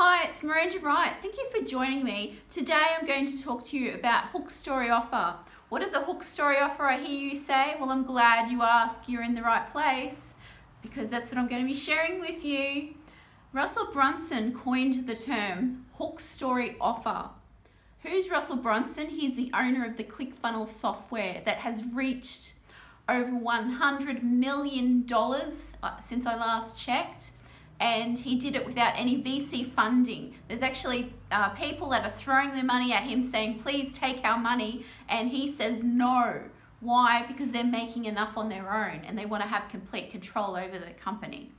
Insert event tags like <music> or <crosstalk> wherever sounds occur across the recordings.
Hi, it's Miranda Wright. Thank you for joining me. Today I'm going to talk to you about hook story offer. What is a hook story offer, I hear you say? Well, I'm glad you ask. You're in the right place because that's what I'm going to be sharing with you. Russell Brunson coined the term hook story offer. Who's Russell Brunson? He's the owner of the ClickFunnels software that has reached over $100 million uh, since I last checked and he did it without any VC funding. There's actually uh, people that are throwing their money at him saying, please take our money, and he says no. Why? Because they're making enough on their own and they want to have complete control over the company.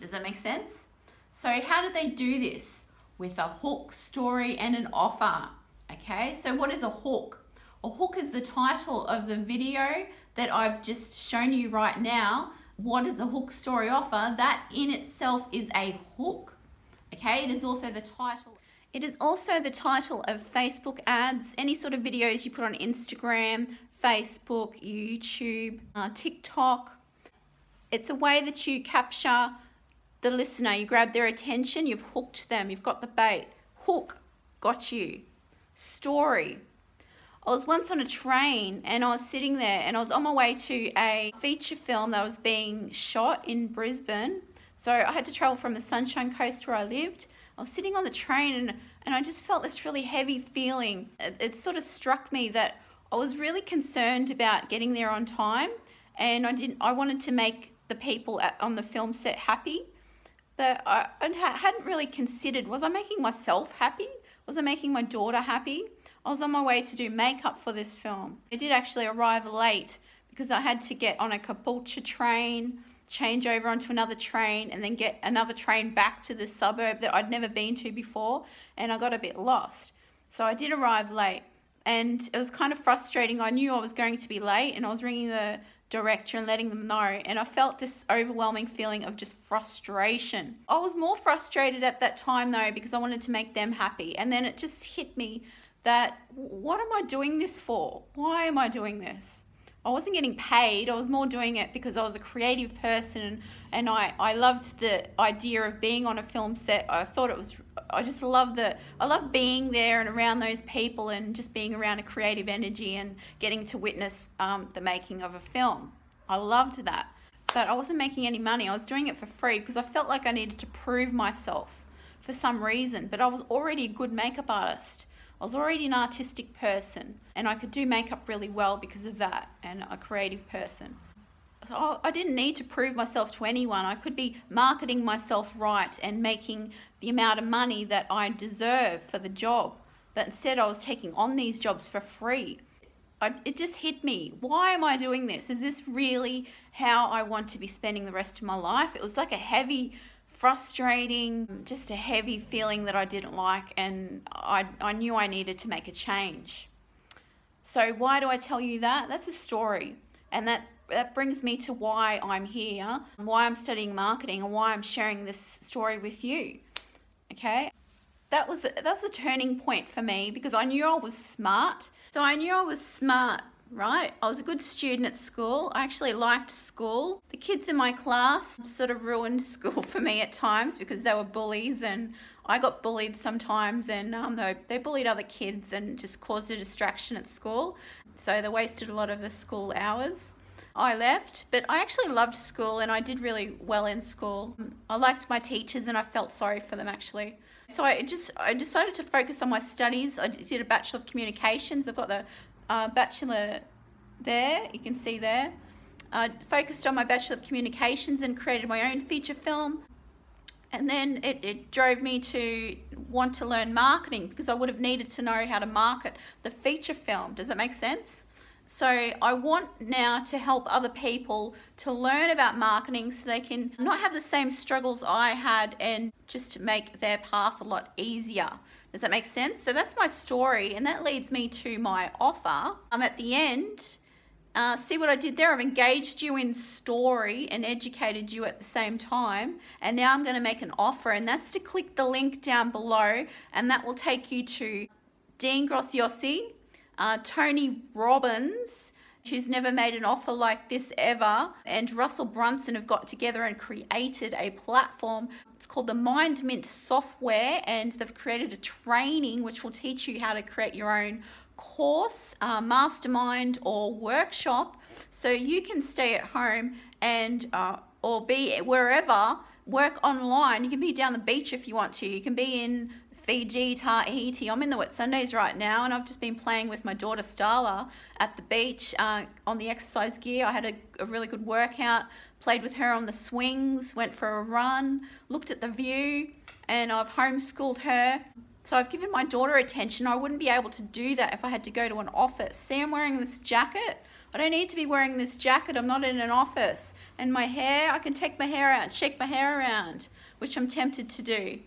Does that make sense? So how did they do this? With a hook story and an offer. Okay, so what is a hook? A hook is the title of the video that I've just shown you right now what is a hook story offer, that in itself is a hook. Okay, it is also the title. It is also the title of Facebook ads, any sort of videos you put on Instagram, Facebook, YouTube, uh, TikTok. It's a way that you capture the listener. You grab their attention, you've hooked them, you've got the bait. Hook, got you. Story, I was once on a train and I was sitting there and I was on my way to a feature film that was being shot in Brisbane. So I had to travel from the Sunshine Coast where I lived. I was sitting on the train and, and I just felt this really heavy feeling. It, it sort of struck me that I was really concerned about getting there on time and I didn't I wanted to make the people at, on the film set happy. But I, I hadn't really considered was I making myself happy? Was I making my daughter happy? I was on my way to do makeup for this film. I did actually arrive late because I had to get on a Caboolture train, change over onto another train, and then get another train back to the suburb that I'd never been to before, and I got a bit lost. So I did arrive late, and it was kind of frustrating. I knew I was going to be late, and I was ringing the director and letting them know, and I felt this overwhelming feeling of just frustration. I was more frustrated at that time though because I wanted to make them happy, and then it just hit me that what am I doing this for? Why am I doing this? I wasn't getting paid. I was more doing it because I was a creative person and I, I loved the idea of being on a film set. I thought it was, I just love the, I love being there and around those people and just being around a creative energy and getting to witness um, the making of a film. I loved that. But I wasn't making any money. I was doing it for free because I felt like I needed to prove myself for some reason. But I was already a good makeup artist. I was already an artistic person and I could do makeup really well because of that and a creative person. So I didn't need to prove myself to anyone. I could be marketing myself right and making the amount of money that I deserve for the job. But instead, I was taking on these jobs for free. I, it just hit me. Why am I doing this? Is this really how I want to be spending the rest of my life? It was like a heavy frustrating, just a heavy feeling that I didn't like, and I, I knew I needed to make a change. So, why do I tell you that? That's a story, and that, that brings me to why I'm here, why I'm studying marketing, and why I'm sharing this story with you. Okay? That was that was a turning point for me because I knew I was smart. So I knew I was smart right? I was a good student at school. I actually liked school. The kids in my class sort of ruined <laughs> school for me at times because they were bullies and I got bullied sometimes and um, they, they bullied other kids and just caused a distraction at school. So they wasted a lot of the school hours. I left, but I actually loved school and I did really well in school. I liked my teachers and I felt sorry for them actually. So I just I decided to focus on my studies. I did a Bachelor of Communications. I've got the uh, bachelor there, you can see there. I focused on my Bachelor of Communications and created my own feature film. And then it, it drove me to want to learn marketing because I would have needed to know how to market the feature film. Does that make sense? So I want now to help other people to learn about marketing so they can not have the same struggles I had and just make their path a lot easier. Does that make sense? So that's my story and that leads me to my offer. I'm at the end. Uh, see what I did there? I've engaged you in story and educated you at the same time. And now I'm going to make an offer and that's to click the link down below and that will take you to Dean Graziosi uh, Tony Robbins, who's never made an offer like this ever, and Russell Brunson have got together and created a platform. It's called the MindMint software, and they've created a training which will teach you how to create your own course, uh, mastermind, or workshop so you can stay at home and uh, or be wherever work online. You can be down the beach if you want to. You can be in Fiji, Tahiti. I'm in the Whitsundays right now, and I've just been playing with my daughter Starla at the beach uh, on the exercise gear. I had a, a really good workout, played with her on the swings, went for a run, looked at the view, and I've homeschooled her. So I've given my daughter attention. I wouldn't be able to do that if I had to go to an office. See, I'm wearing this jacket. I don't need to be wearing this jacket. I'm not in an office. And my hair, I can take my hair out shake my hair around, which I'm tempted to do.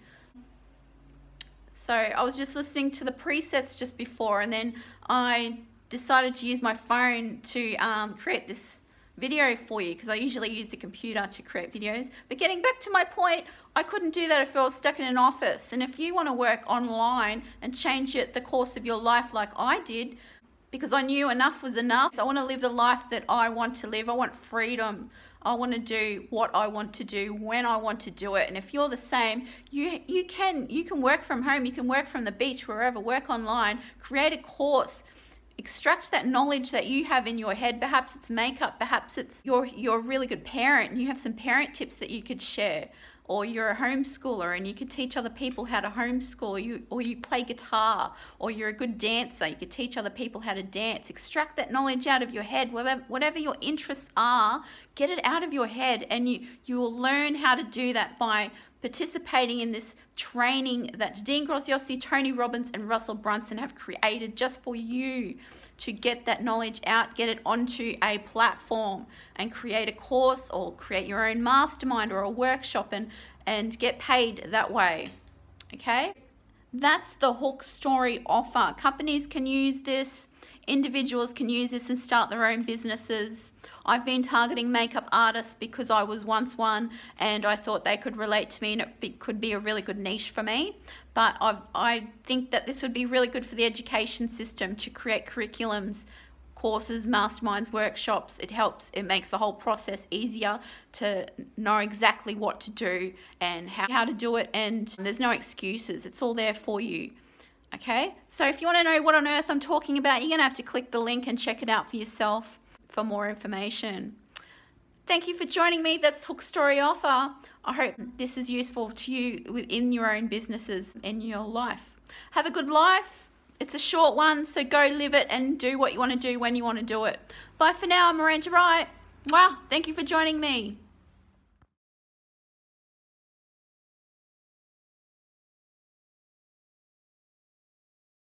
So I was just listening to the presets just before and then I decided to use my phone to um, create this video for you because I usually use the computer to create videos. But getting back to my point, I couldn't do that if I was stuck in an office. And if you want to work online and change it the course of your life like I did, because I knew enough was enough. So I want to live the life that I want to live. I want freedom. I want to do what I want to do when I want to do it. And if you're the same, you you can you can work from home, you can work from the beach, wherever, work online, create a course, extract that knowledge that you have in your head. Perhaps it's makeup, perhaps it's you're you're a really good parent and you have some parent tips that you could share or you're a homeschooler and you could teach other people how to homeschool you or you play guitar or you're a good dancer you could teach other people how to dance. Extract that knowledge out of your head. Whatever, whatever your interests are get it out of your head and you you will learn how to do that by participating in this training that Dean Graziosi, Tony Robbins, and Russell Brunson have created just for you to get that knowledge out, get it onto a platform, and create a course or create your own mastermind or a workshop and, and get paid that way. Okay? That's the hook story offer. Companies can use this Individuals can use this and start their own businesses. I've been targeting makeup artists because I was once one and I thought they could relate to me and it could be a really good niche for me. But I've, I think that this would be really good for the education system to create curriculums courses, masterminds, workshops. It helps, it makes the whole process easier to know exactly what to do and how, how to do it. And there's no excuses, it's all there for you. Okay, so if you want to know what on earth I'm talking about, you're going to have to click the link and check it out for yourself for more information. Thank you for joining me. That's Hook Story Offer. I hope this is useful to you in your own businesses in your life. Have a good life. It's a short one, so go live it and do what you want to do when you want to do it. Bye for now. I'm Miranda Wright. Wow, thank you for joining me.